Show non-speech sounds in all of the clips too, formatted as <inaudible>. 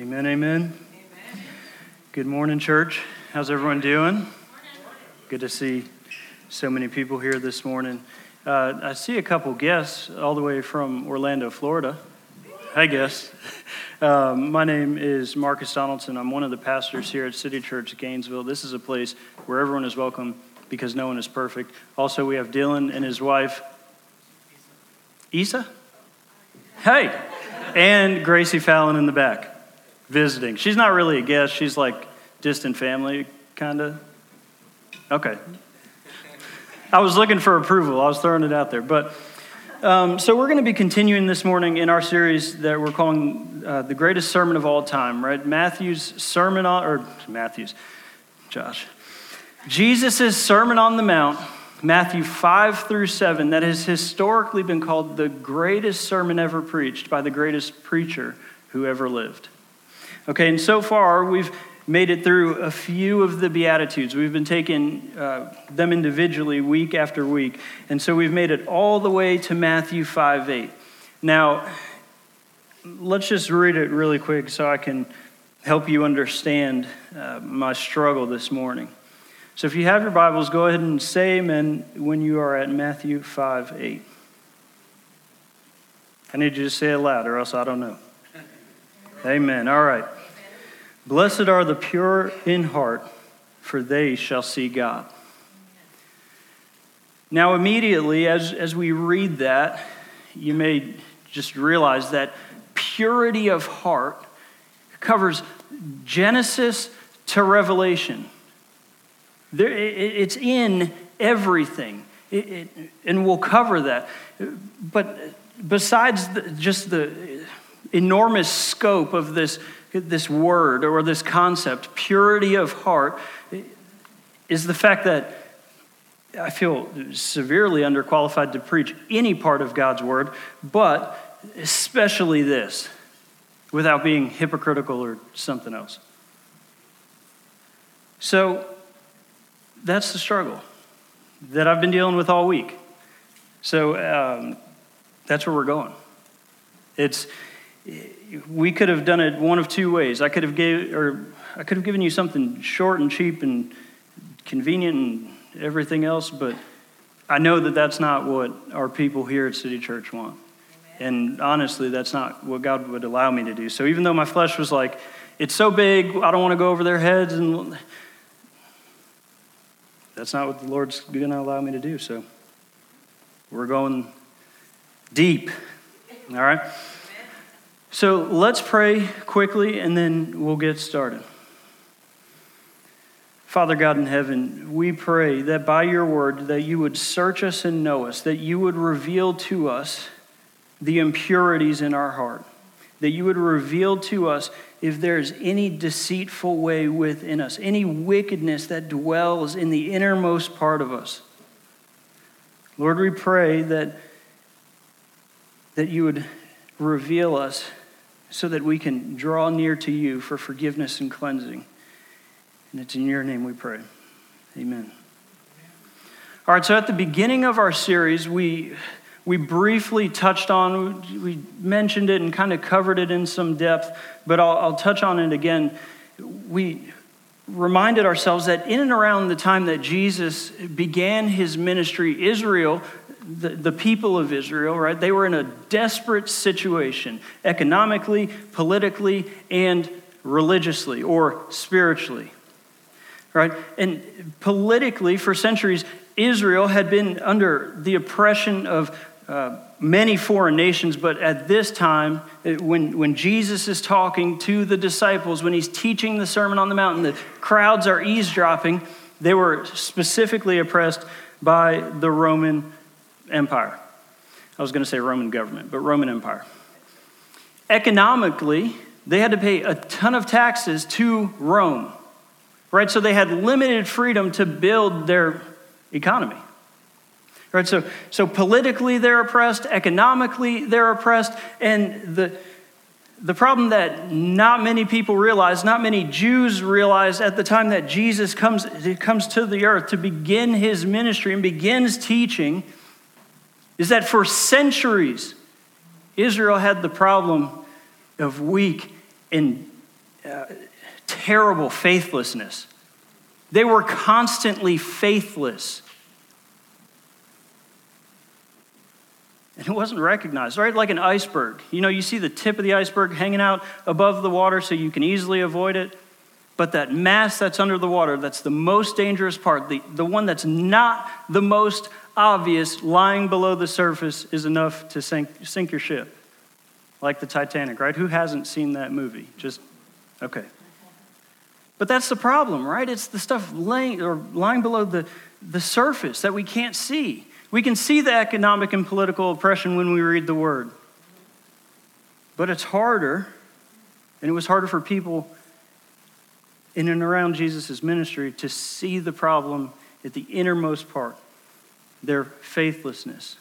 Amen, amen. amen. Good morning, church. How's everyone doing? Good to see so many people here this morning. Uh, I see a couple guests all the way from Orlando, Florida. Hi, guests. <laughs> Um, my name is Marcus Donaldson. I'm one of the pastors here at City Church Gainesville. This is a place where everyone is welcome because no one is perfect. Also, we have Dylan and his wife, Isa. Hey, and Gracie Fallon in the back visiting. She's not really a guest, she's like distant family, kind of. Okay. I was looking for approval, I was throwing it out there. But um, so we're going to be continuing this morning in our series that we're calling uh, The Greatest Sermon of All Time, right? Matthew's Sermon on, or Matthew's, Josh. Jesus' Sermon on the Mount, Matthew 5 through 7, that has historically been called the greatest sermon ever preached by the greatest preacher who ever lived. Okay, and so far we've made it through a few of the Beatitudes. We've been taking uh, them individually week after week. And so we've made it all the way to Matthew 5 8. Now, let's just read it really quick so I can help you understand uh, my struggle this morning. So if you have your Bibles, go ahead and say amen when you are at Matthew 5 8. I need you to say it loud, or else I don't know. Amen. All right. Blessed are the pure in heart, for they shall see God. Now, immediately, as, as we read that, you may just realize that purity of heart covers Genesis to Revelation. There, it, it's in everything, it, it, and we'll cover that. But besides the, just the enormous scope of this, this word or this concept, purity of heart, is the fact that I feel severely underqualified to preach any part of God's word, but especially this, without being hypocritical or something else. So that's the struggle that I've been dealing with all week. So um, that's where we're going. It's we could have done it one of two ways. I could have gave, or I could have given you something short and cheap and convenient and everything else, but I know that that's not what our people here at City Church want. And honestly, that's not what God would allow me to do. So even though my flesh was like, it's so big, I don't want to go over their heads, and that's not what the Lord's going to allow me to do. So we're going deep. All right? So let's pray quickly and then we'll get started. Father God in heaven, we pray that by your word that you would search us and know us, that you would reveal to us the impurities in our heart, that you would reveal to us if there's any deceitful way within us, any wickedness that dwells in the innermost part of us. Lord, we pray that, that you would reveal us so that we can draw near to you for forgiveness and cleansing. And it's in your name we pray. Amen. All right, so at the beginning of our series, we, we briefly touched on, we mentioned it and kind of covered it in some depth, but I'll, I'll touch on it again. We reminded ourselves that in and around the time that Jesus began his ministry, Israel the, the people of Israel, right, they were in a desperate situation economically, politically, and religiously or spiritually. Right? And politically, for centuries, Israel had been under the oppression of uh, many foreign nations, but at this time, when, when Jesus is talking to the disciples, when he's teaching the Sermon on the Mountain, the crowds are eavesdropping. They were specifically oppressed by the Roman Empire. I was going to say Roman government, but Roman Empire. Economically, they had to pay a ton of taxes to Rome, right? So they had limited freedom to build their economy. Right, so, so politically they're oppressed, economically they're oppressed, and the, the problem that not many people realize, not many Jews realize at the time that Jesus comes, comes to the earth to begin his ministry and begins teaching, is that for centuries, Israel had the problem of weak and uh, terrible faithlessness. They were constantly faithless. And it wasn't recognized, right? Like an iceberg. You know, you see the tip of the iceberg hanging out above the water so you can easily avoid it. But that mass that's under the water, that's the most dangerous part, the, the one that's not the most obvious, lying below the surface, is enough to sink, sink your ship. Like the Titanic, right? Who hasn't seen that movie? Just, okay. But that's the problem, right? It's the stuff laying or lying below the, the surface that we can't see. We can see the economic and political oppression when we read the word. But it's harder, and it was harder for people in and around Jesus' ministry to see the problem at the innermost part their faithlessness.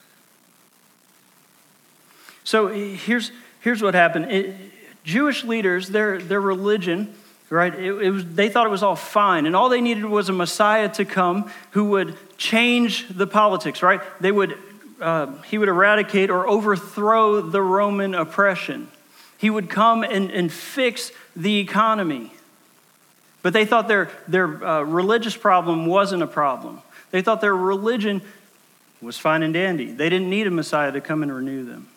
So here's, here's what happened it, Jewish leaders, their, their religion, right, it, it was, they thought it was all fine. And all they needed was a Messiah to come who would change the politics, right? They would, uh, he would eradicate or overthrow the Roman oppression. He would come and, and fix the economy. But they thought their, their uh, religious problem wasn't a problem. They thought their religion was fine and dandy. They didn't need a Messiah to come and renew them.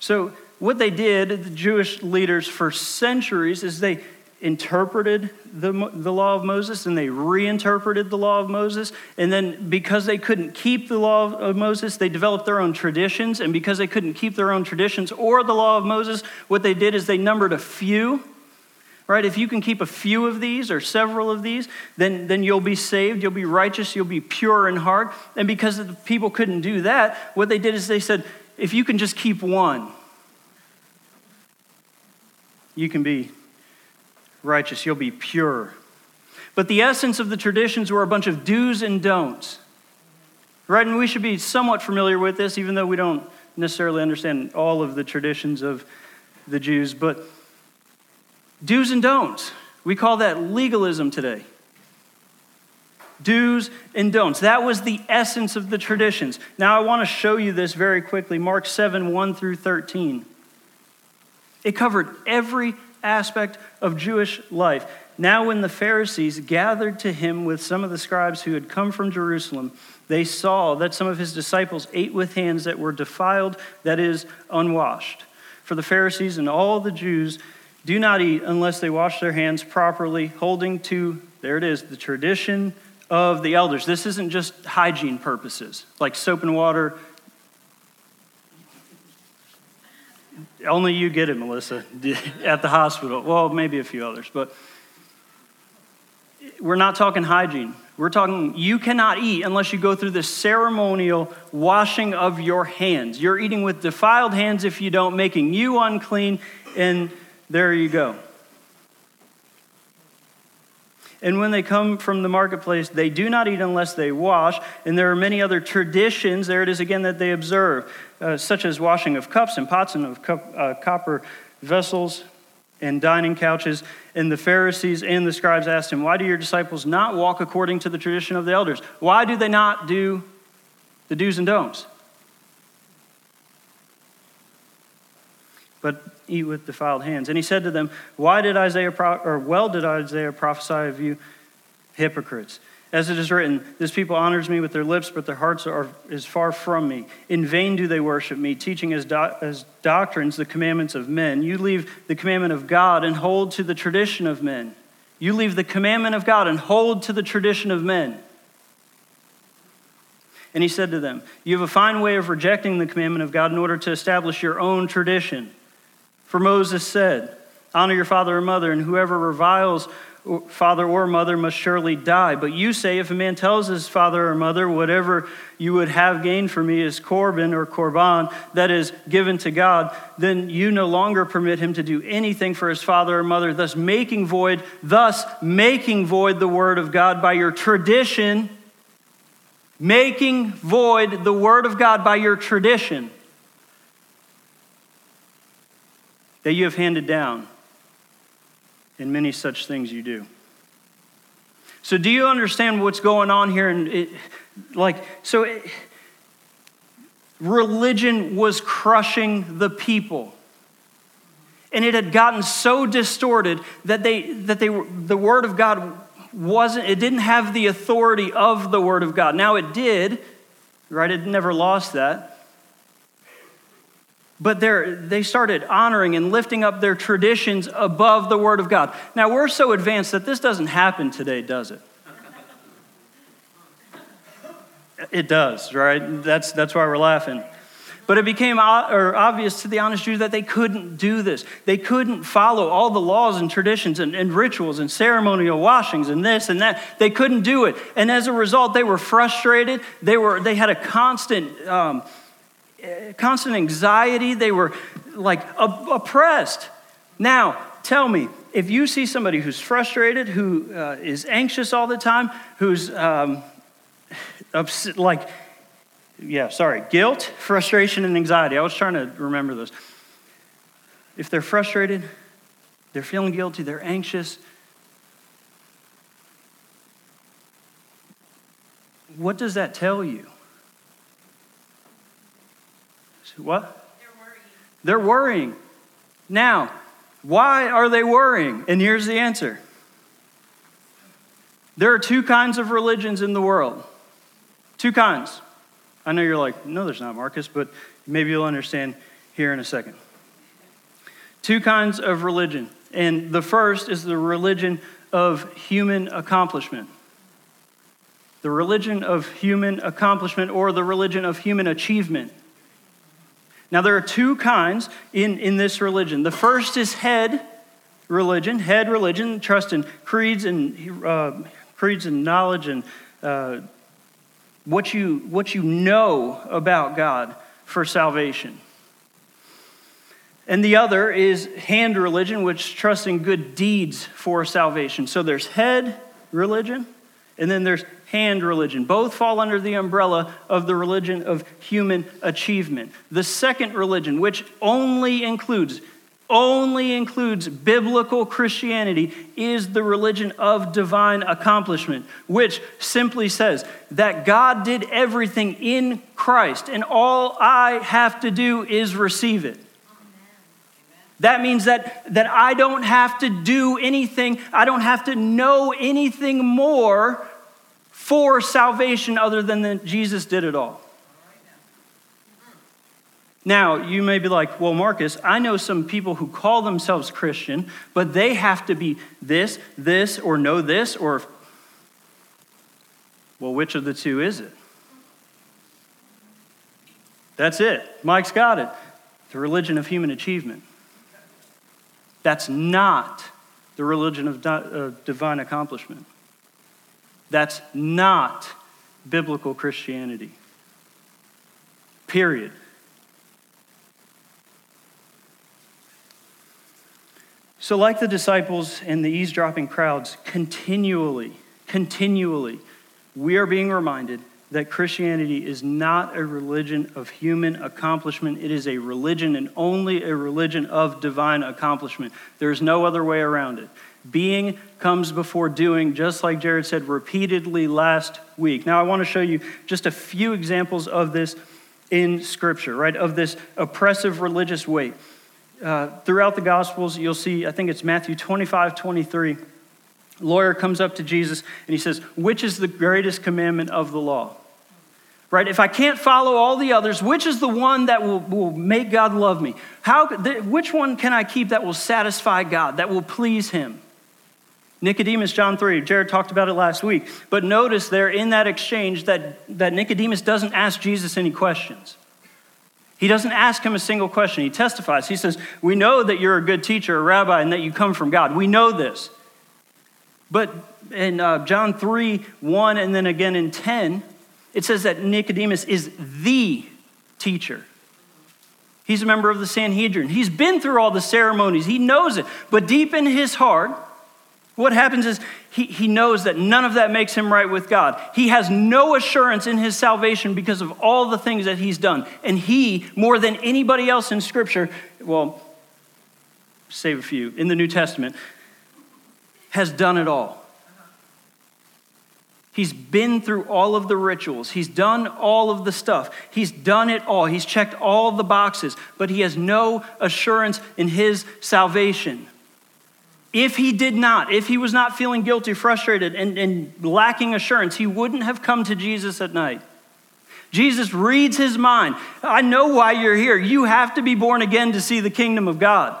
So, what they did, the Jewish leaders for centuries, is they interpreted the, the law of Moses and they reinterpreted the law of Moses. And then, because they couldn't keep the law of Moses, they developed their own traditions. And because they couldn't keep their own traditions or the law of Moses, what they did is they numbered a few right? If you can keep a few of these or several of these, then, then you'll be saved, you'll be righteous, you'll be pure in heart. And because the people couldn't do that, what they did is they said, if you can just keep one, you can be righteous, you'll be pure. But the essence of the traditions were a bunch of do's and don'ts. Right? And we should be somewhat familiar with this, even though we don't necessarily understand all of the traditions of the Jews. But Do's and don'ts. We call that legalism today. Do's and don'ts. That was the essence of the traditions. Now, I want to show you this very quickly. Mark 7 1 through 13. It covered every aspect of Jewish life. Now, when the Pharisees gathered to him with some of the scribes who had come from Jerusalem, they saw that some of his disciples ate with hands that were defiled, that is, unwashed. For the Pharisees and all the Jews, do not eat unless they wash their hands properly, holding to, there it is, the tradition of the elders. This isn't just hygiene purposes, like soap and water. Only you get it, Melissa, <laughs> at the hospital. Well, maybe a few others, but we're not talking hygiene. We're talking you cannot eat unless you go through the ceremonial washing of your hands. You're eating with defiled hands if you don't, making you unclean and there you go. And when they come from the marketplace, they do not eat unless they wash. And there are many other traditions, there it is again, that they observe, uh, such as washing of cups and pots and of cup, uh, copper vessels and dining couches. And the Pharisees and the scribes asked him, Why do your disciples not walk according to the tradition of the elders? Why do they not do the do's and don'ts? But eat with defiled hands. And he said to them, Why did Isaiah, pro- or well did Isaiah prophesy of you, hypocrites? As it is written, This people honors me with their lips, but their hearts are is far from me. In vain do they worship me, teaching as, do- as doctrines the commandments of men. You leave the commandment of God and hold to the tradition of men. You leave the commandment of God and hold to the tradition of men. And he said to them, You have a fine way of rejecting the commandment of God in order to establish your own tradition. For Moses said, Honor your father and mother, and whoever reviles father or mother must surely die. But you say, if a man tells his father or mother, whatever you would have gained for me is korban or korban, that is given to God, then you no longer permit him to do anything for his father or mother, thus making void, thus making void the word of God by your tradition, making void the word of God by your tradition. That you have handed down, and many such things you do. So, do you understand what's going on here? And it, like, so it, religion was crushing the people. And it had gotten so distorted that, they, that they, the Word of God wasn't, it didn't have the authority of the Word of God. Now it did, right? It never lost that. But they started honoring and lifting up their traditions above the Word of God. Now we're so advanced that this doesn't happen today, does it? It does, right? That's, that's why we're laughing. But it became obvious to the honest Jews that they couldn't do this. They couldn't follow all the laws and traditions and, and, rituals and ceremonial washings and this and that. They couldn't do it. And as a result, they were frustrated. They, were, they had a constant, um, constant anxiety. They were like oppressed. Now, tell me, if you see somebody who's frustrated, who uh, is anxious all the time, who's um, <laughs> like yeah, sorry, guilt, frustration, and anxiety. I was trying to remember those. If they're frustrated, they're feeling guilty, they're anxious, what does that tell you? What? They're worrying. They're worrying. Now, why are they worrying? And here's the answer there are two kinds of religions in the world. Two kinds. I know you're like, no, there's not, Marcus, but maybe you'll understand here in a second. Two kinds of religion. And the first is the religion of human accomplishment. The religion of human accomplishment or the religion of human achievement. Now, there are two kinds in, in this religion. The first is head religion, head religion, trust in creeds and, uh, creeds and knowledge and uh, what you, what you know about God for salvation. And the other is hand religion, which trusts in good deeds for salvation. So there's head religion, and then there's hand religion. Both fall under the umbrella of the religion of human achievement. The second religion, which only includes only includes biblical Christianity is the religion of divine accomplishment, which simply says that God did everything in Christ, and all I have to do is receive it. That means that, that I don't have to do anything, I don't have to know anything more for salvation other than that Jesus did it all. Now, you may be like, well, Marcus, I know some people who call themselves Christian, but they have to be this, this, or know this, or. Well, which of the two is it? That's it. Mike's got it. The religion of human achievement. That's not the religion of uh, divine accomplishment. That's not biblical Christianity. Period. So, like the disciples and the eavesdropping crowds, continually, continually, we are being reminded that Christianity is not a religion of human accomplishment. It is a religion and only a religion of divine accomplishment. There's no other way around it. Being comes before doing, just like Jared said repeatedly last week. Now, I want to show you just a few examples of this in Scripture, right? Of this oppressive religious weight. Uh, throughout the Gospels, you'll see, I think it's Matthew 25, 23. Lawyer comes up to Jesus and he says, Which is the greatest commandment of the law? Right? If I can't follow all the others, which is the one that will, will make God love me? How, which one can I keep that will satisfy God, that will please Him? Nicodemus, John 3, Jared talked about it last week. But notice there in that exchange that, that Nicodemus doesn't ask Jesus any questions. He doesn't ask him a single question. He testifies. He says, We know that you're a good teacher, a rabbi, and that you come from God. We know this. But in uh, John 3 1 and then again in 10, it says that Nicodemus is the teacher. He's a member of the Sanhedrin. He's been through all the ceremonies, he knows it. But deep in his heart, what happens is he, he knows that none of that makes him right with God. He has no assurance in his salvation because of all the things that he's done. And he, more than anybody else in Scripture, well, save a few, in the New Testament, has done it all. He's been through all of the rituals. He's done all of the stuff. He's done it all. He's checked all the boxes, but he has no assurance in his salvation. If he did not, if he was not feeling guilty, frustrated, and, and lacking assurance, he wouldn't have come to Jesus at night. Jesus reads his mind. I know why you're here. You have to be born again to see the kingdom of God.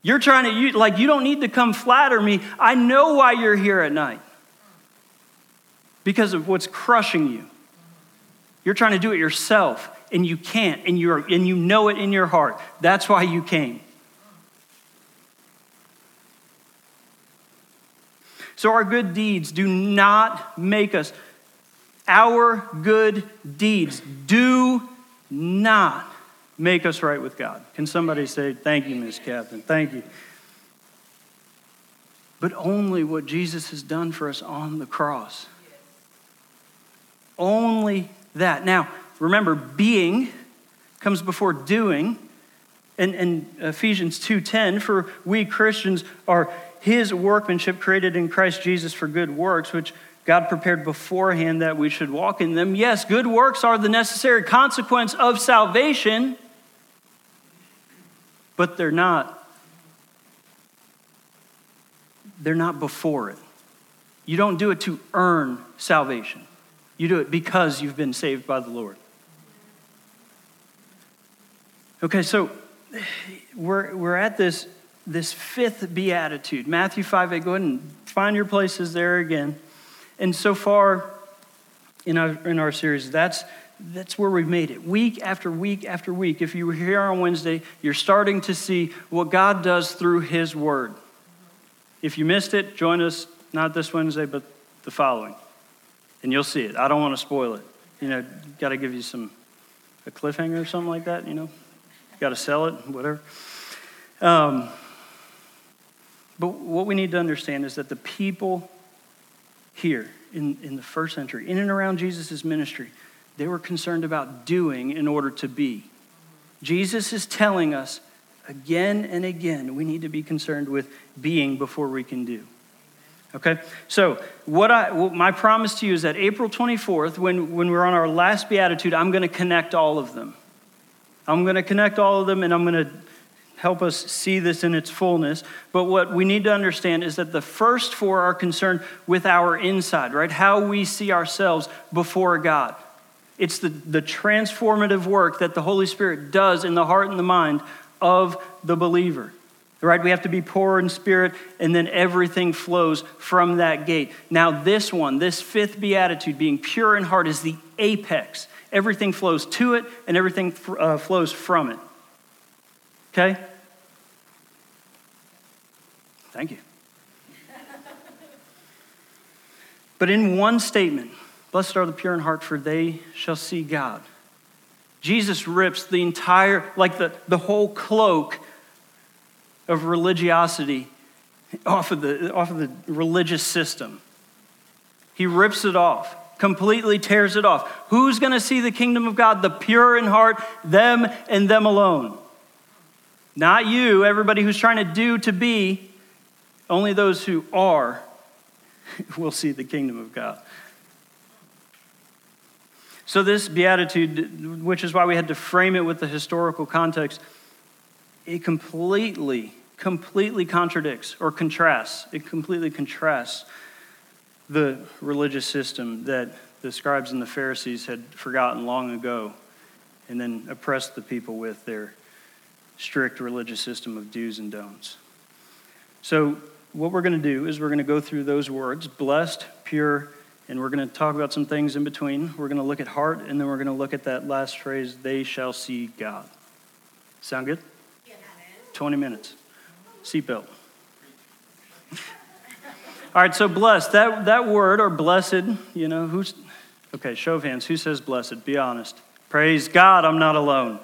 You're trying to, you, like, you don't need to come flatter me. I know why you're here at night because of what's crushing you. You're trying to do it yourself, and you can't, and, you're, and you know it in your heart. That's why you came. So, our good deeds do not make us, our good deeds do not make us right with God. Can somebody say, Thank you, Miss Captain? Thank you. But only what Jesus has done for us on the cross. Only that. Now, remember, being comes before doing. And, and Ephesians 2:10, for we Christians are his workmanship created in Christ Jesus for good works, which God prepared beforehand that we should walk in them. Yes, good works are the necessary consequence of salvation, but they're not they're not before it. You don't do it to earn salvation. You do it because you've been saved by the Lord. Okay, so we're, we're at this, this fifth beatitude. Matthew 5 8. Go ahead and find your places there again. And so far in our, in our series, that's, that's where we've made it. Week after week after week. If you were here on Wednesday, you're starting to see what God does through His Word. If you missed it, join us not this Wednesday, but the following and you'll see it. I don't want to spoil it. You know, got to give you some a cliffhanger or something like that. You know, got to sell it, whatever. Um, but what we need to understand is that the people here in, in the first century, in and around Jesus' ministry, they were concerned about doing in order to be. Jesus is telling us again and again we need to be concerned with being before we can do. Okay? So, what I, my promise to you is that April 24th, when, when we're on our last beatitude, I'm going to connect all of them. I'm going to connect all of them and I'm going to help us see this in its fullness. But what we need to understand is that the first four are concerned with our inside, right? How we see ourselves before God. It's the, the transformative work that the Holy Spirit does in the heart and the mind of the believer. Right? We have to be poor in spirit, and then everything flows from that gate. Now, this one, this fifth beatitude, being pure in heart, is the apex. Everything flows to it, and everything uh, flows from it. Okay? Thank you. but in one statement, blessed are the pure in heart, for they shall see God. Jesus rips the entire, like the, the whole cloak of religiosity off of the, off of the religious system. He rips it off, completely tears it off. Who's going to see the kingdom of God? The pure in heart, them and them alone. Not you, everybody who's trying to do to be. Only those who are <laughs> will see the kingdom of God. So, this beatitude, which is why we had to frame it with the historical context, it completely completely contradicts or contrasts. It completely contrasts the religious system that the scribes and the Pharisees had forgotten long ago and then oppressed the people with their strict religious system of do's and don'ts. So, what we're going to do is we're going to go through those words blessed, pure, and we're going to talk about some things in between. We're going to look at heart, and then we're going to look at that last phrase, they shall see God. Sound good? 20 minutes seatbelt. <laughs> All right, so blessed. That, that word, or blessed, you know, who's, okay, show of hands. Who says blessed? Be honest. Praise God, I'm not alone.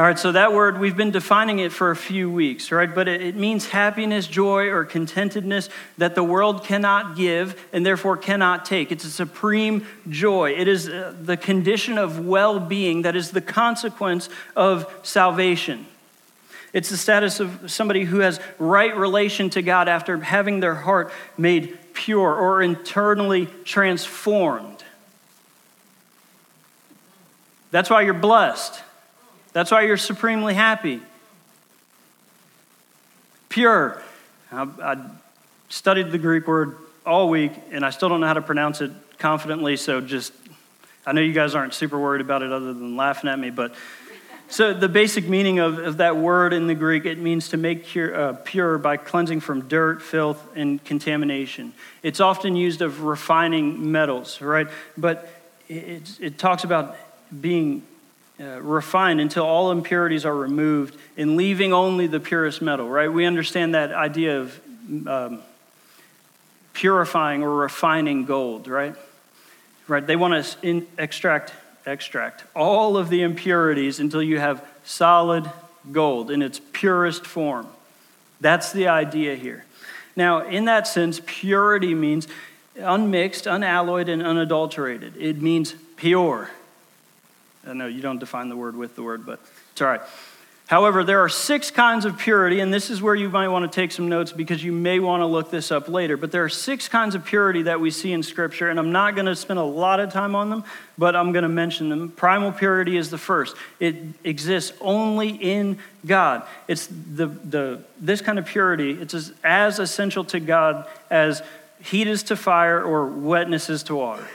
All right, so that word, we've been defining it for a few weeks, right? But it, means happiness, joy, or contentedness that the world cannot give and therefore cannot take. It's a supreme joy. It is uh, the condition of well being that is the consequence of salvation. It's the status of somebody who has right relation to God after having their heart made pure or internally transformed. That's why you're blessed. That's why you're supremely happy. Pure. I, I studied the Greek word all week, and I still don't know how to pronounce it confidently, so just, I know you guys aren't super worried about it other than laughing at me, but so the basic meaning of, of that word in the Greek, it means to make pure, uh, pure by cleansing from dirt, filth, and contamination. It's often used of refining metals, right? But it, it talks about being uh, refined until all impurities are removed and leaving only the purest metal, right? We understand that idea of um, purifying or refining gold, right? Right? They want to in, extract extract all of the impurities until you have solid gold in its purest form. That's the idea here. Now, in that sense, purity means unmixed, unalloyed, and unadulterated. It means pure. I know you don't define the word with the word, but it's all right. However, there are six kinds of purity, and this is where you might want to take some notes because you may want to look this up later. But there are six kinds of purity that we see in Scripture, and I'm not going to spend a lot of time on them, but I'm going to mention them. Primal purity is the first, it exists only in God. It's the, the, this kind of purity, it's as, as essential to God as heat is to fire or wetness is to water.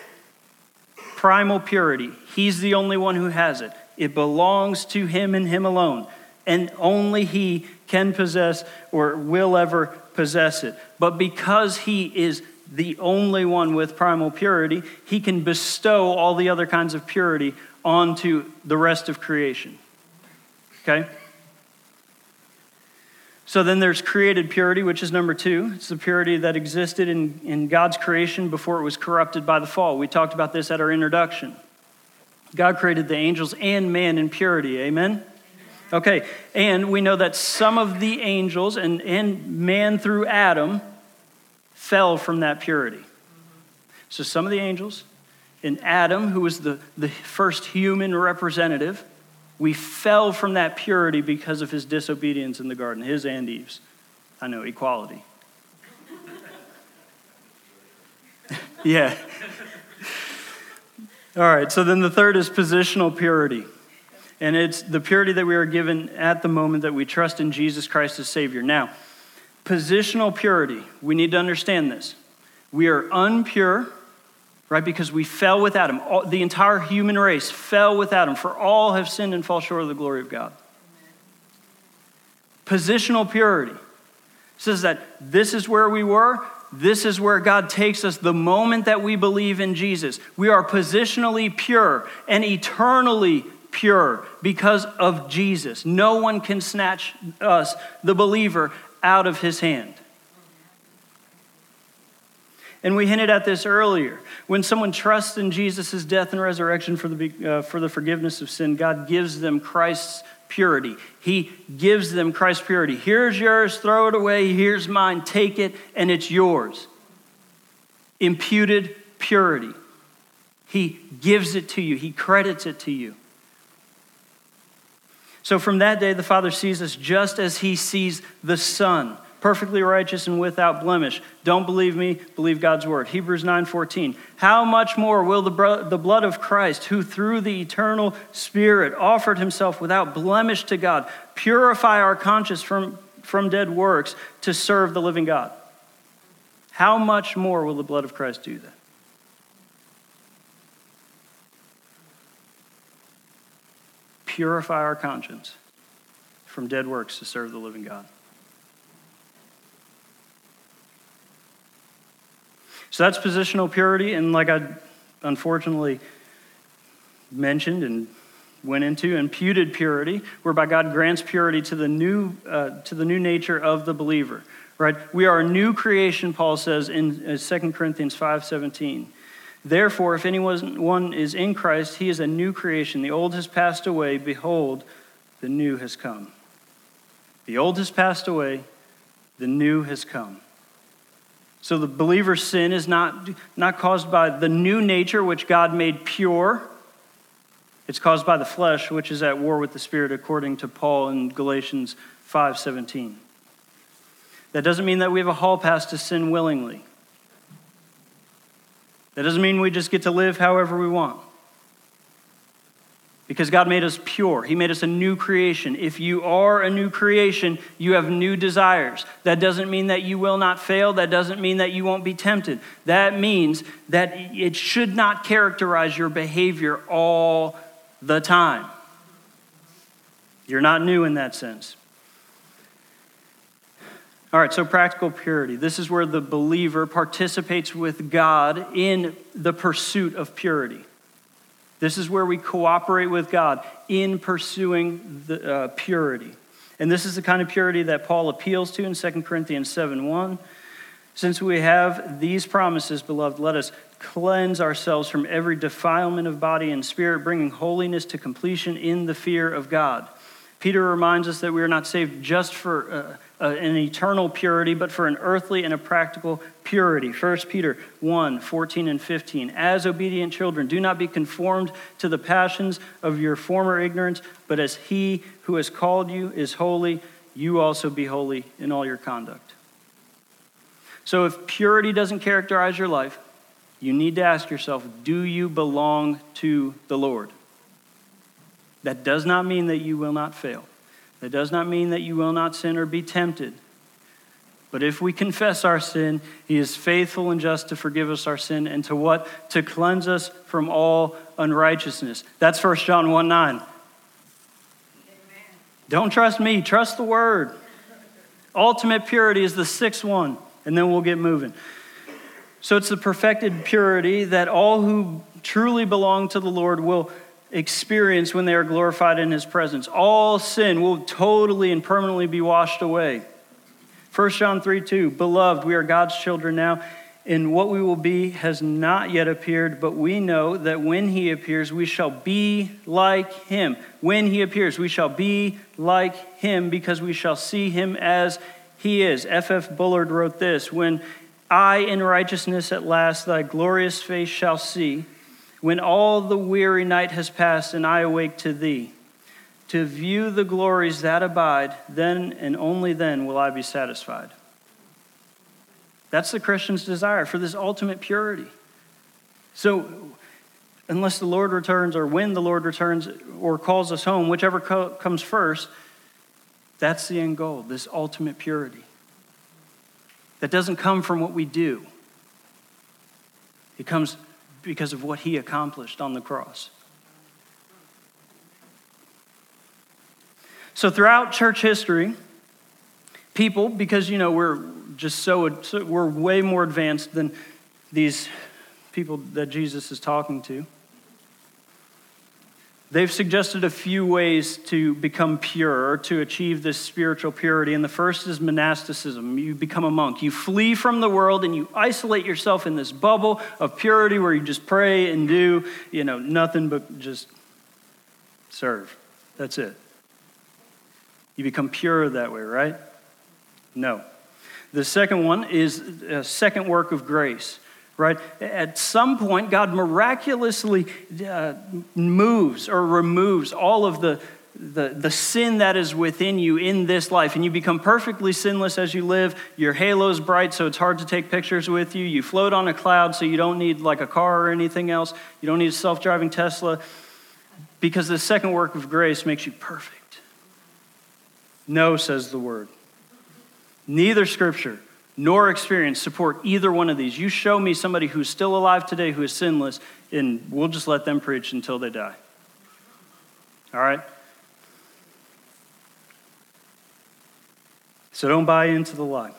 Primal purity, He's the only one who has it. It belongs to Him and Him alone and only He can possess or will ever possess it. But because He is the only one with primal purity, He can bestow all the other kinds of purity onto the rest of creation. Okay? So then there's created purity, which is number two. It's the purity that existed in, in God's creation before it was corrupted by the fall. We talked about this at our introduction. God created the angels and man in purity. Amen? Okay, and we know that some of the angels and, and man through Adam fell from that purity. So some of the angels and Adam, who was the, the first human representative, we fell from that purity because of his disobedience in the garden, his and Eve's. I know, equality. <laughs> yeah. All right, so then the third is positional purity. And it's the purity that we are given at the moment that we trust in Jesus Christ as Savior. Now, positional purity, we need to understand this. We are unpure, right, because we fell with Adam. All, the entire human race fell with Adam, for all have sinned and fall short of the glory of God. Positional purity says that this is where we were, this is where God takes us the moment that we believe in Jesus. We are positionally pure and eternally pure because of Jesus. No one can snatch us, the believer, out of his hand. And we hinted at this earlier. When someone trusts in Jesus' death and resurrection for the, uh, for the forgiveness of sin, God gives them Christ's purity. He gives them Christ's purity. Here's yours, throw it away. Here's mine, take it, and it's yours. Imputed purity. He gives it to you, He credits it to you. So from that day, the Father sees us just as he sees the Son, perfectly righteous and without blemish. Don't believe me, believe God's word. Hebrews 9:14. How much more will the, bro- the blood of Christ, who through the eternal Spirit offered himself without blemish to God, purify our conscience from, from dead works to serve the living God? How much more will the blood of Christ do that? purify our conscience from dead works to serve the living God. So that's positional purity, and like I unfortunately mentioned and went into, imputed purity, whereby God grants purity to the new uh, to the new nature of the believer. Right? We are a new creation, Paul says in uh, 2 Corinthians 5:17. Therefore, if anyone is in Christ, he is a new creation. The old has passed away. Behold, the new has come. The old has passed away. The new has come. So the believer's sin is not, not caused by the new nature which God made pure. It's caused by the flesh, which is at war with the spirit, according to Paul in Galatians 5:17. That doesn't mean that we have a hall pass to sin willingly. That doesn't mean we just get to live however we want. Because God made us pure. He made us a new creation. If you are a new creation, you have new desires. That doesn't mean that you will not fail. That doesn't mean that you won't be tempted. That means that it should not characterize your behavior all the time. You're not new in that sense. All right, so practical purity. This is where the believer participates with God in the pursuit of purity. This is where we cooperate with God in pursuing the, uh, purity. And this is the kind of purity that Paul appeals to in 2 Corinthians 7 1. Since we have these promises, beloved, let us cleanse ourselves from every defilement of body and spirit, bringing holiness to completion in the fear of God. Peter reminds us that we are not saved just for uh, Uh, an eternal purity, but for an earthly and a practical purity. 1 Peter 1 14 and 15. As obedient children, do not be conformed to the passions of your former ignorance, but as he who has called you is holy, you also be holy in all your conduct. So if purity doesn't characterize your life, you need to ask yourself do you belong to the Lord? That does not mean that you will not fail. That does not mean that you will not sin or be tempted. But if we confess our sin, he is faithful and just to forgive us our sin and to what? To cleanse us from all unrighteousness. That's 1 John 1 9. Amen. Don't trust me, trust the word. Ultimate purity is the sixth one, and then we'll get moving. So it's the perfected purity that all who truly belong to the Lord will experience when they are glorified in his presence. All sin will totally and permanently be washed away. 1 John 3 2, beloved, we are God's children now, and what we will be has not yet appeared, but we know that when he appears, we shall be like him. When he appears, we shall be like him because we shall see him as he is. F.F. Bullard wrote this When I in righteousness at last thy glorious face shall see, when all the weary night has passed and I awake to thee, to view the glories that abide, then and only then will I be satisfied. That's the Christian's desire for this ultimate purity. So, unless the Lord returns, or when the Lord returns, or calls us home, whichever co- comes first, that's the end goal, this ultimate purity. That doesn't come from what we do, it comes because of what he accomplished on the cross. So, throughout church history, people, because you know we're just so, we're way more advanced than these people that Jesus is talking to. They've suggested a few ways to become pure to achieve this spiritual purity. And the first is monasticism. You become a monk. You flee from the world and you isolate yourself in this bubble of purity where you just pray and do, you know, nothing but just serve. That's it. You become pure that way, right? No. The second one is a second work of grace right? At some point, God miraculously uh, moves or removes all of the, the, the sin that is within you in this life, and you become perfectly sinless as you live. Your halo's bright, so it's hard to take pictures with you. You float on a cloud, so you don't need like a car or anything else. You don't need a self driving Tesla, because the second work of grace makes you perfect. No, says the word. Neither scripture nor experience support either one of these. You show me somebody who's still alive today who is sinless, and we'll just let them preach until they die. All right? So don't buy into the lie.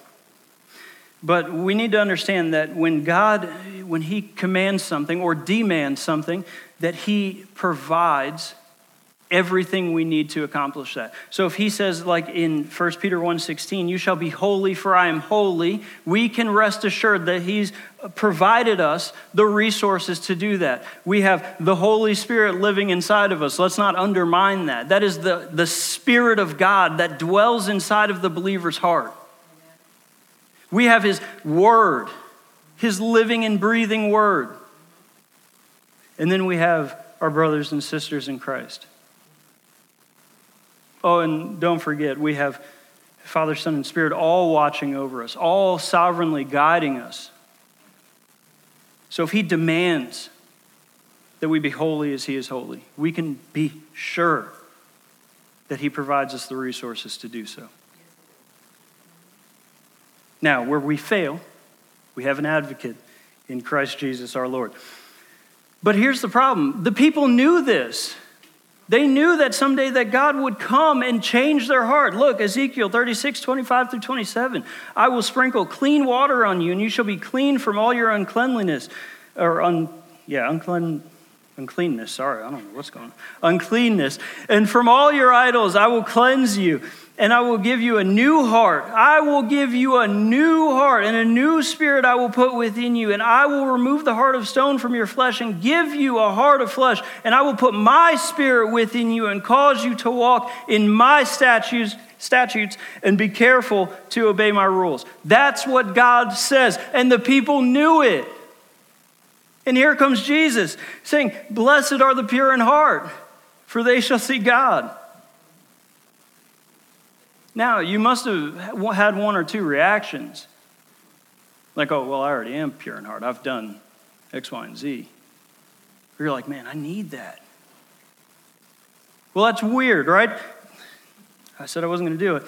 But we need to understand that when God, when He commands something or demands something, that He provides everything we need to accomplish that. So if he says like in 1 Peter 1:16, you shall be holy for I am holy, we can rest assured that he's provided us the resources to do that. We have the Holy Spirit living inside of us. Let's not undermine that. That is the, the Spirit of God that dwells inside of the believer's heart. We have his word, his living and breathing word. And then we have our brothers and sisters in Christ. Oh, and don't forget, we have Father, Son, and Spirit all watching over us, all sovereignly guiding us. So if He demands that we be holy as He is holy, we can be sure that He provides us the resources to do so. Now, where we fail, we have an advocate in Christ Jesus our Lord. But here's the problem the people knew this. They knew that someday that God would come and change their heart. Look, Ezekiel 36, 25 through 27. I will sprinkle clean water on you, and you shall be clean from all your uncleanliness. Or, un, yeah, unclean, uncleanness. Sorry, I don't know what's going on. Uncleanness. And from all your idols I will cleanse you and I will give you a new heart. I will give you a new heart, and a new spirit I will put within you. And I will remove the heart of stone from your flesh and give you a heart of flesh. And I will put my spirit within you and cause you to walk in my statutes, statutes and be careful to obey my rules. That's what God says. And the people knew it. And here comes Jesus saying, Blessed are the pure in heart, for they shall see God. Now, you must have had one or two reactions. Like, oh, well, I already am pure in heart. I've done X, Y, and Z. Or you're like, man, I need that. Well, that's weird, right? I said I wasn't going to do it.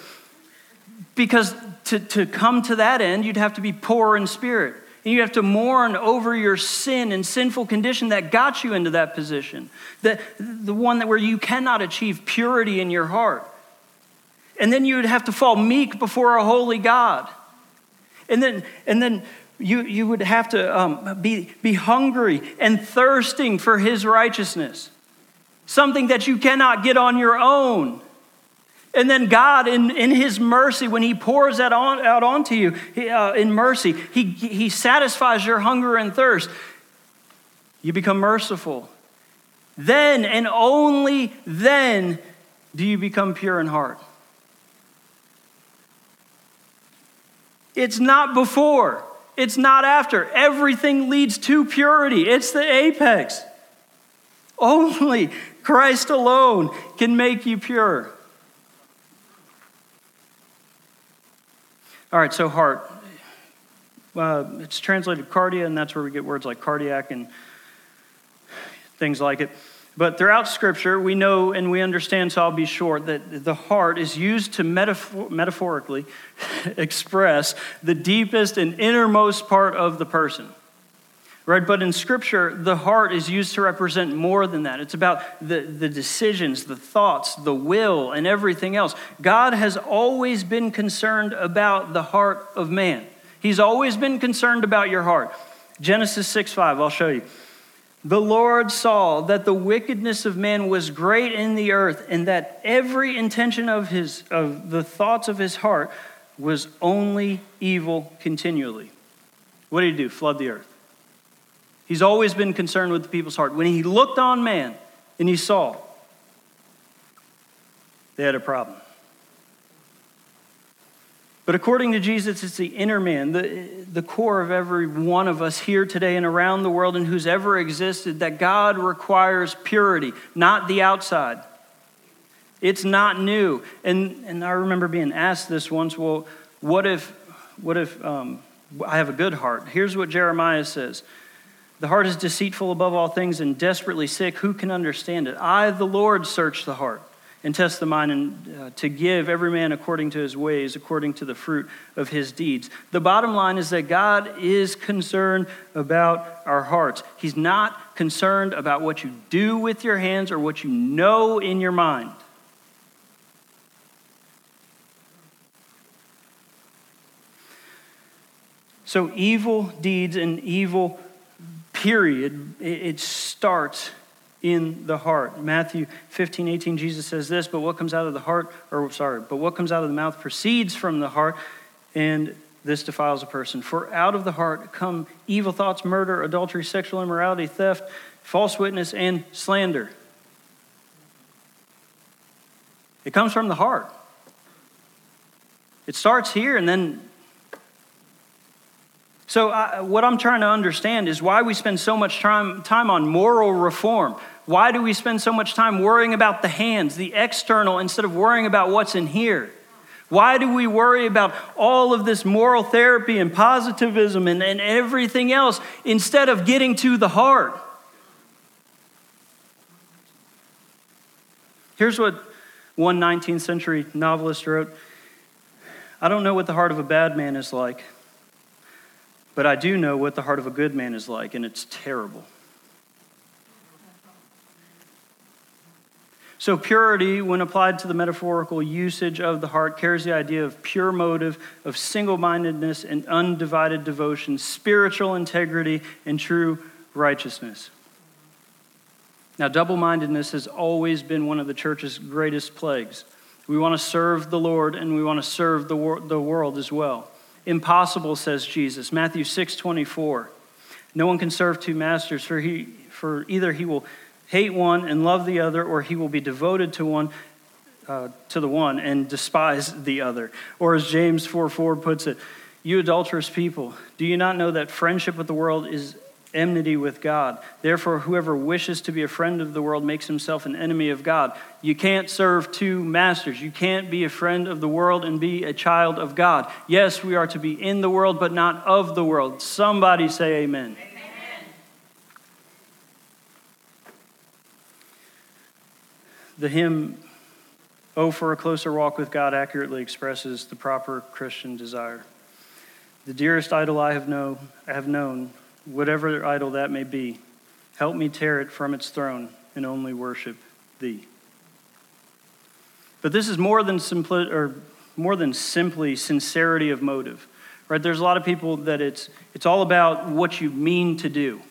Because to, to come to that end, you'd have to be poor in spirit. And you have to mourn over your sin and sinful condition that got you into that position. The, the one that where you cannot achieve purity in your heart. And then you would have to fall meek before a holy God. And then, and then you, you would have to um, be, be hungry and thirsting for his righteousness, something that you cannot get on your own. And then God, in, in His mercy, when He pours that on, out onto you he, uh, in mercy, he, he satisfies your hunger and thirst. You become merciful. Then and only then do you become pure in heart. It's not before, it's not after. Everything leads to purity, it's the apex. Only Christ alone can make you pure. All right, so heart. Uh, it's translated cardia, and that's where we get words like cardiac and things like it. But throughout Scripture, we know and we understand, so I'll be short, that the heart is used to metaphor- metaphorically <laughs> express the deepest and innermost part of the person. Right? But in Scripture, the heart is used to represent more than that. It's about the, the decisions, the thoughts, the will, and everything else. God has always been concerned about the heart of man. He's always been concerned about your heart. Genesis 6 5, I'll show you. The Lord saw that the wickedness of man was great in the earth, and that every intention of, his, of the thoughts of his heart was only evil continually. What did he do? Flood the earth. He's always been concerned with the people's heart. When he looked on man and he saw, they had a problem. But according to Jesus, it's the inner man, the, the core of every one of us here today and around the world and who's ever existed, that God requires purity, not the outside. It's not new. And, and I remember being asked this once well, what if, what if um, I have a good heart? Here's what Jeremiah says The heart is deceitful above all things and desperately sick. Who can understand it? I, the Lord, search the heart and test the mind, and uh, to give every man according to his ways, according to the fruit of his deeds. The bottom line is that God is concerned about our hearts. He's not concerned about what you do with your hands or what you know in your mind. So, evil deeds and evil, period, it starts in the heart. Matthew 15, 18, Jesus says this, but what comes out of the heart, or sorry, but what comes out of the mouth proceeds from the heart, and this defiles a person. For out of the heart come evil thoughts, murder, adultery, sexual immorality, theft, false witness, and slander. It comes from the heart. It starts here and then so, I, what I'm trying to understand is why we spend so much time, time on moral reform. Why do we spend so much time worrying about the hands, the external, instead of worrying about what's in here? Why do we worry about all of this moral therapy and positivism and, and everything else instead of getting to the heart? Here's what one 19th century novelist wrote I don't know what the heart of a bad man is like, but I do know what the heart of a good man is like, and it's terrible. So, purity, when applied to the metaphorical usage of the heart, carries the idea of pure motive, of single mindedness and undivided devotion, spiritual integrity, and true righteousness. Now, double mindedness has always been one of the church's greatest plagues. We want to serve the Lord and we want to serve the, wor- the world as well. Impossible, says Jesus. Matthew 6 24. No one can serve two masters, for, he, for either he will hate one and love the other, or he will be devoted to one. Uh, to the one and despise the other. Or as James 4 4 puts it, you adulterous people, do you not know that friendship with the world is enmity with God? Therefore, whoever wishes to be a friend of the world makes himself an enemy of God. You can't serve two masters. You can't be a friend of the world and be a child of God. Yes, we are to be in the world, but not of the world. Somebody say amen. amen. The hymn, Oh, for a Closer Walk with God, accurately expresses the proper Christian desire. The dearest idol I have, know, I have known, whatever idol that may be, help me tear it from its throne and only worship thee. But this is more than, simpli- or more than simply sincerity of motive. Right? There's a lot of people that it's, it's all about what you mean to do.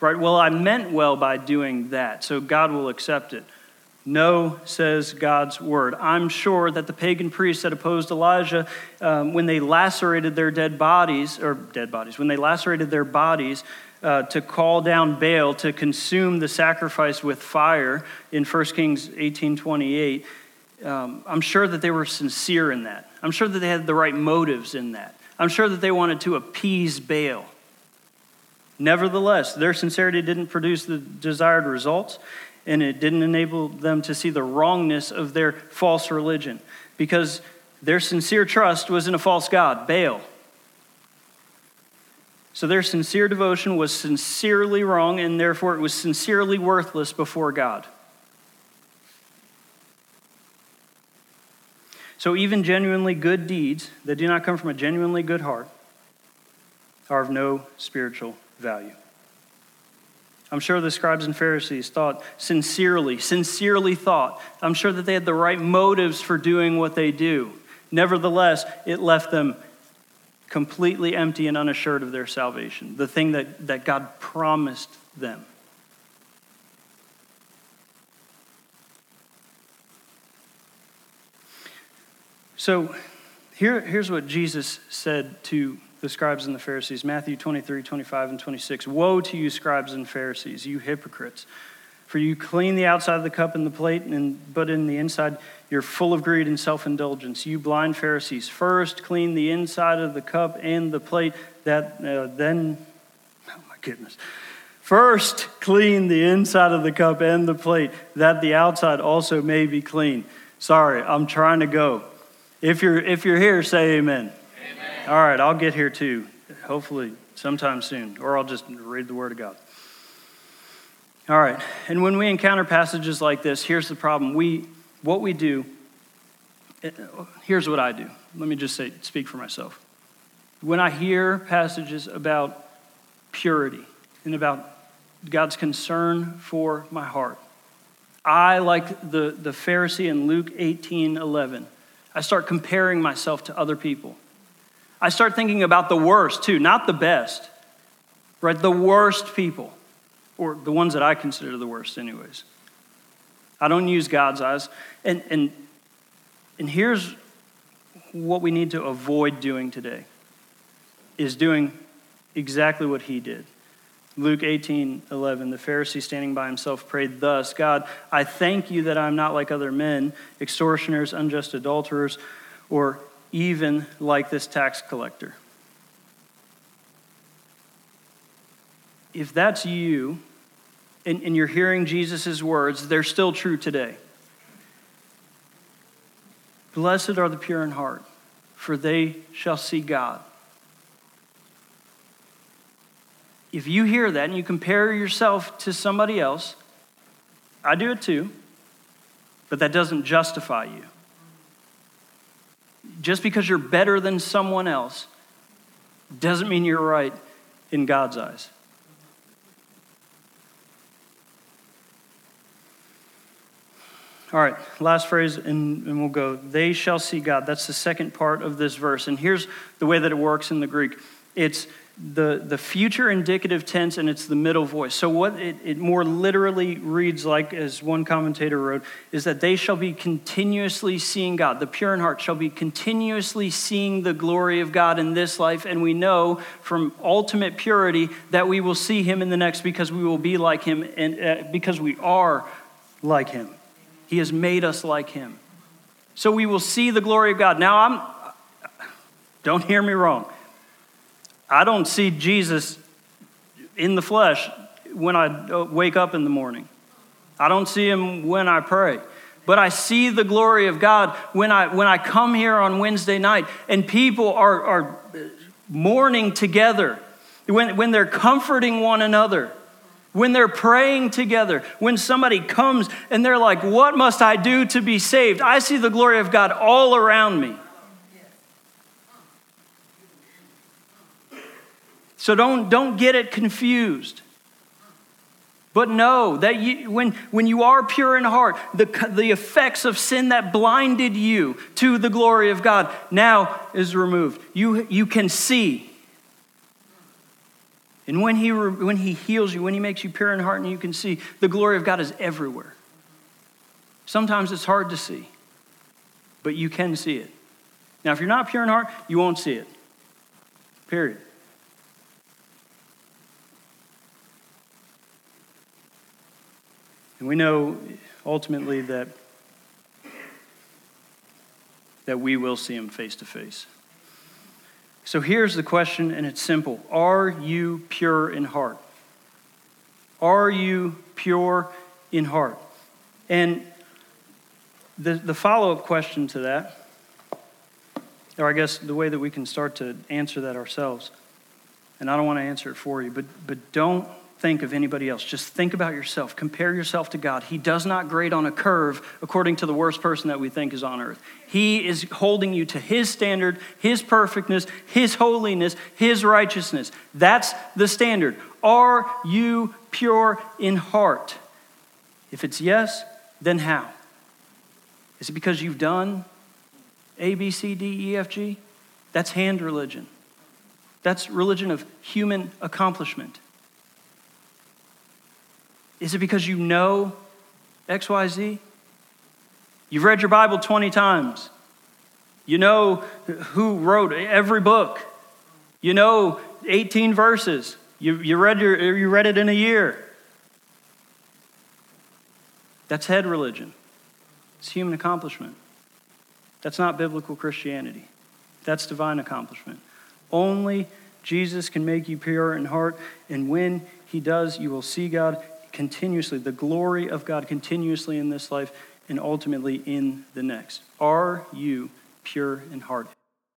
Right? Well, I meant well by doing that, so God will accept it. No, says God's word. I'm sure that the pagan priests that opposed Elijah, um, when they lacerated their dead bodies, or dead bodies, when they lacerated their bodies uh, to call down Baal to consume the sacrifice with fire in 1 Kings 18 28, um, I'm sure that they were sincere in that. I'm sure that they had the right motives in that. I'm sure that they wanted to appease Baal. Nevertheless, their sincerity didn't produce the desired results and it didn't enable them to see the wrongness of their false religion because their sincere trust was in a false god, Baal. So their sincere devotion was sincerely wrong, and therefore it was sincerely worthless before God. So even genuinely good deeds that do not come from a genuinely good heart are of no spiritual value. I'm sure the scribes and Pharisees thought sincerely, sincerely thought. I'm sure that they had the right motives for doing what they do. Nevertheless, it left them completely empty and unassured of their salvation, the thing that, that God promised them. So here, here's what Jesus said to the scribes and the Pharisees. Matthew 23, 25, and 26. Woe to you, scribes and Pharisees, you hypocrites! For you clean the outside of the cup and the plate, and, but in the inside you're full of greed and self indulgence. You blind Pharisees, first clean the inside of the cup and the plate, that uh, then, oh my goodness. First, clean the inside of the cup and the plate, that the outside also may be clean. Sorry, I'm trying to go. If you're, if you're here, say amen. All right, I'll get here too, hopefully sometime soon, or I'll just read the Word of God. All right, and when we encounter passages like this, here's the problem. We, what we do, eh, here's what I do. Let me just say, speak for myself. When I hear passages about purity and about God's concern for my heart, I, like the, the Pharisee in Luke 18 11, I start comparing myself to other people. I start thinking about the worst too, not the best, right? The worst people, or the ones that I consider the worst, anyways. I don't use God's eyes. And, and, and here's what we need to avoid doing today is doing exactly what he did. Luke 18, 11, the Pharisee standing by himself prayed thus God, I thank you that I'm not like other men, extortioners, unjust adulterers, or even like this tax collector. If that's you, and, and you're hearing Jesus' words, they're still true today. Blessed are the pure in heart, for they shall see God. If you hear that and you compare yourself to somebody else, I do it too, but that doesn't justify you. Just because you're better than someone else doesn't mean you're right in God's eyes. All right, last phrase, and, and, we'll go. They shall see God. That's the second part of this verse. And here's the way that it works in the Greek it's the, the future indicative tense and it's the middle voice. So, what it, it more literally reads like, as one commentator wrote, is that they shall be continuously seeing God. The pure in heart shall be continuously seeing the glory of God in this life. And we know from ultimate purity that we will see Him in the next because we will be like Him and uh, because we are like Him. He has made us like Him. So we will see the glory of God. Now, I'm, don't hear me wrong. I don't see Jesus in the flesh when I uh, wake up in the morning. I don't see him when I pray. But I see the glory of God when I, when I come here on Wednesday night and people are, are mourning together, when, when they're comforting one another, when they're praying together, when somebody comes and they're like, What must I do to be saved? I see the glory of God all around me. So don't, don't get it confused. But know that you, when, when you are pure in heart, the, the effects of sin that blinded you to the glory of God now is removed. You, you can see. And when he, when he heals you, when He makes you pure in heart and you can see, the glory of God is everywhere. Sometimes it's hard to see, but you can see it. Now, if you're not pure in heart, you won't see it. Period. And we know ultimately that, that we will see him face to face. So here's the question, and it's simple Are you pure in heart? Are you pure in heart? And the, the follow up question to that, or I guess the way that we can start to answer that ourselves, and I don't want to answer it for you, but, but don't think of anybody else. Just think about yourself. Compare yourself to God. He does not grade on a curve according to the worst person that we think is on earth. He is holding you to His standard, His perfectness, His holiness, His righteousness. That's the standard. Are you pure in heart? If it's yes, then how? Is it because you've done A, B, C, D, E, F, G? That's hand religion. That's religion of human accomplishment. Is it because you know XYZ? You've read your Bible 20 times. You know who wrote every book. You know 18 verses. You, you, read your, you read it in a year. That's head religion, it's human accomplishment. That's not biblical Christianity, that's divine accomplishment. Only Jesus can make you pure in heart, and when he does, you will see God continuously, the glory of God continuously in this life and ultimately in the next. Are you pure in heart?